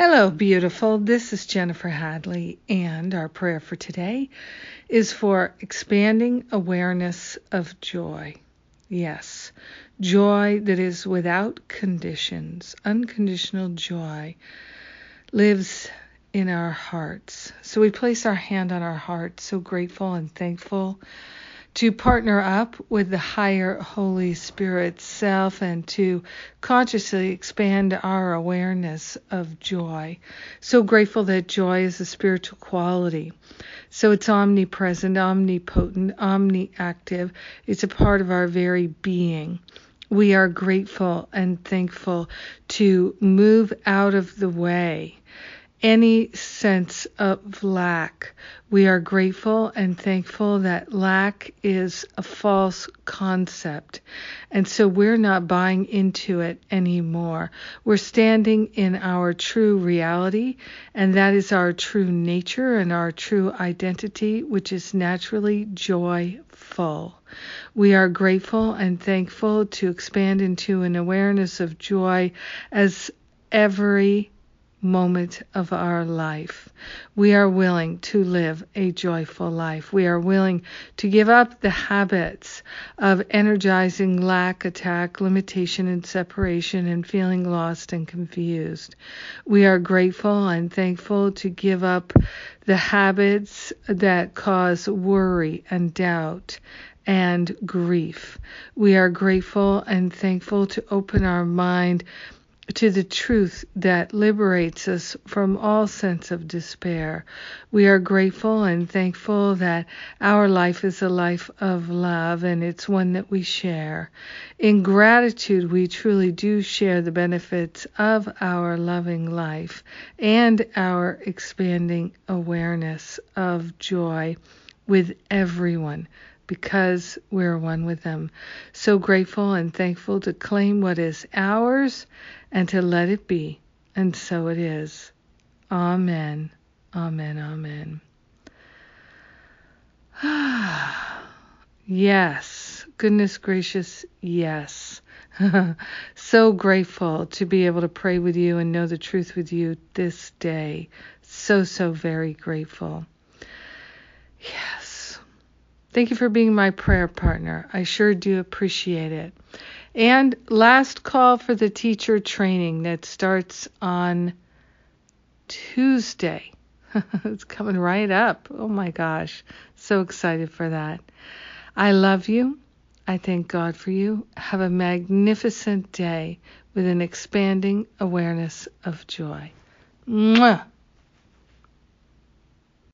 Hello, beautiful. This is Jennifer Hadley, and our prayer for today is for expanding awareness of joy. Yes, joy that is without conditions, unconditional joy, lives in our hearts. So we place our hand on our heart, so grateful and thankful to partner up with the higher Holy Spirit self and to consciously expand our awareness of joy. So grateful that joy is a spiritual quality. So it's omnipresent, omnipotent, omniactive. It's a part of our very being. We are grateful and thankful to move out of the way any sense of lack. We are grateful and thankful that lack is a false concept. And so we're not buying into it anymore. We're standing in our true reality, and that is our true nature and our true identity, which is naturally joyful. We are grateful and thankful to expand into an awareness of joy as every moment of our life. We are willing to live a joyful life. We are willing to give up the habits of energizing lack, attack, limitation, and separation and feeling lost and confused. We are grateful and thankful to give up the habits that cause worry and doubt and grief. We are grateful and thankful to open our mind to the truth that liberates us from all sense of despair. We are grateful and thankful that our life is a life of love and it's one that we share. In gratitude, we truly do share the benefits of our loving life and our expanding awareness of joy with everyone because we're one with them. So grateful and thankful to claim what is ours and to let it be. And so it is. Amen. Amen. Amen. yes. Goodness gracious, yes. so grateful to be able to pray with you and know the truth with you this day. So, so very grateful. Yes. Thank you for being my prayer partner. I sure do appreciate it. And last call for the teacher training that starts on Tuesday. it's coming right up. Oh my gosh. So excited for that. I love you. I thank God for you. Have a magnificent day with an expanding awareness of joy. Mwah.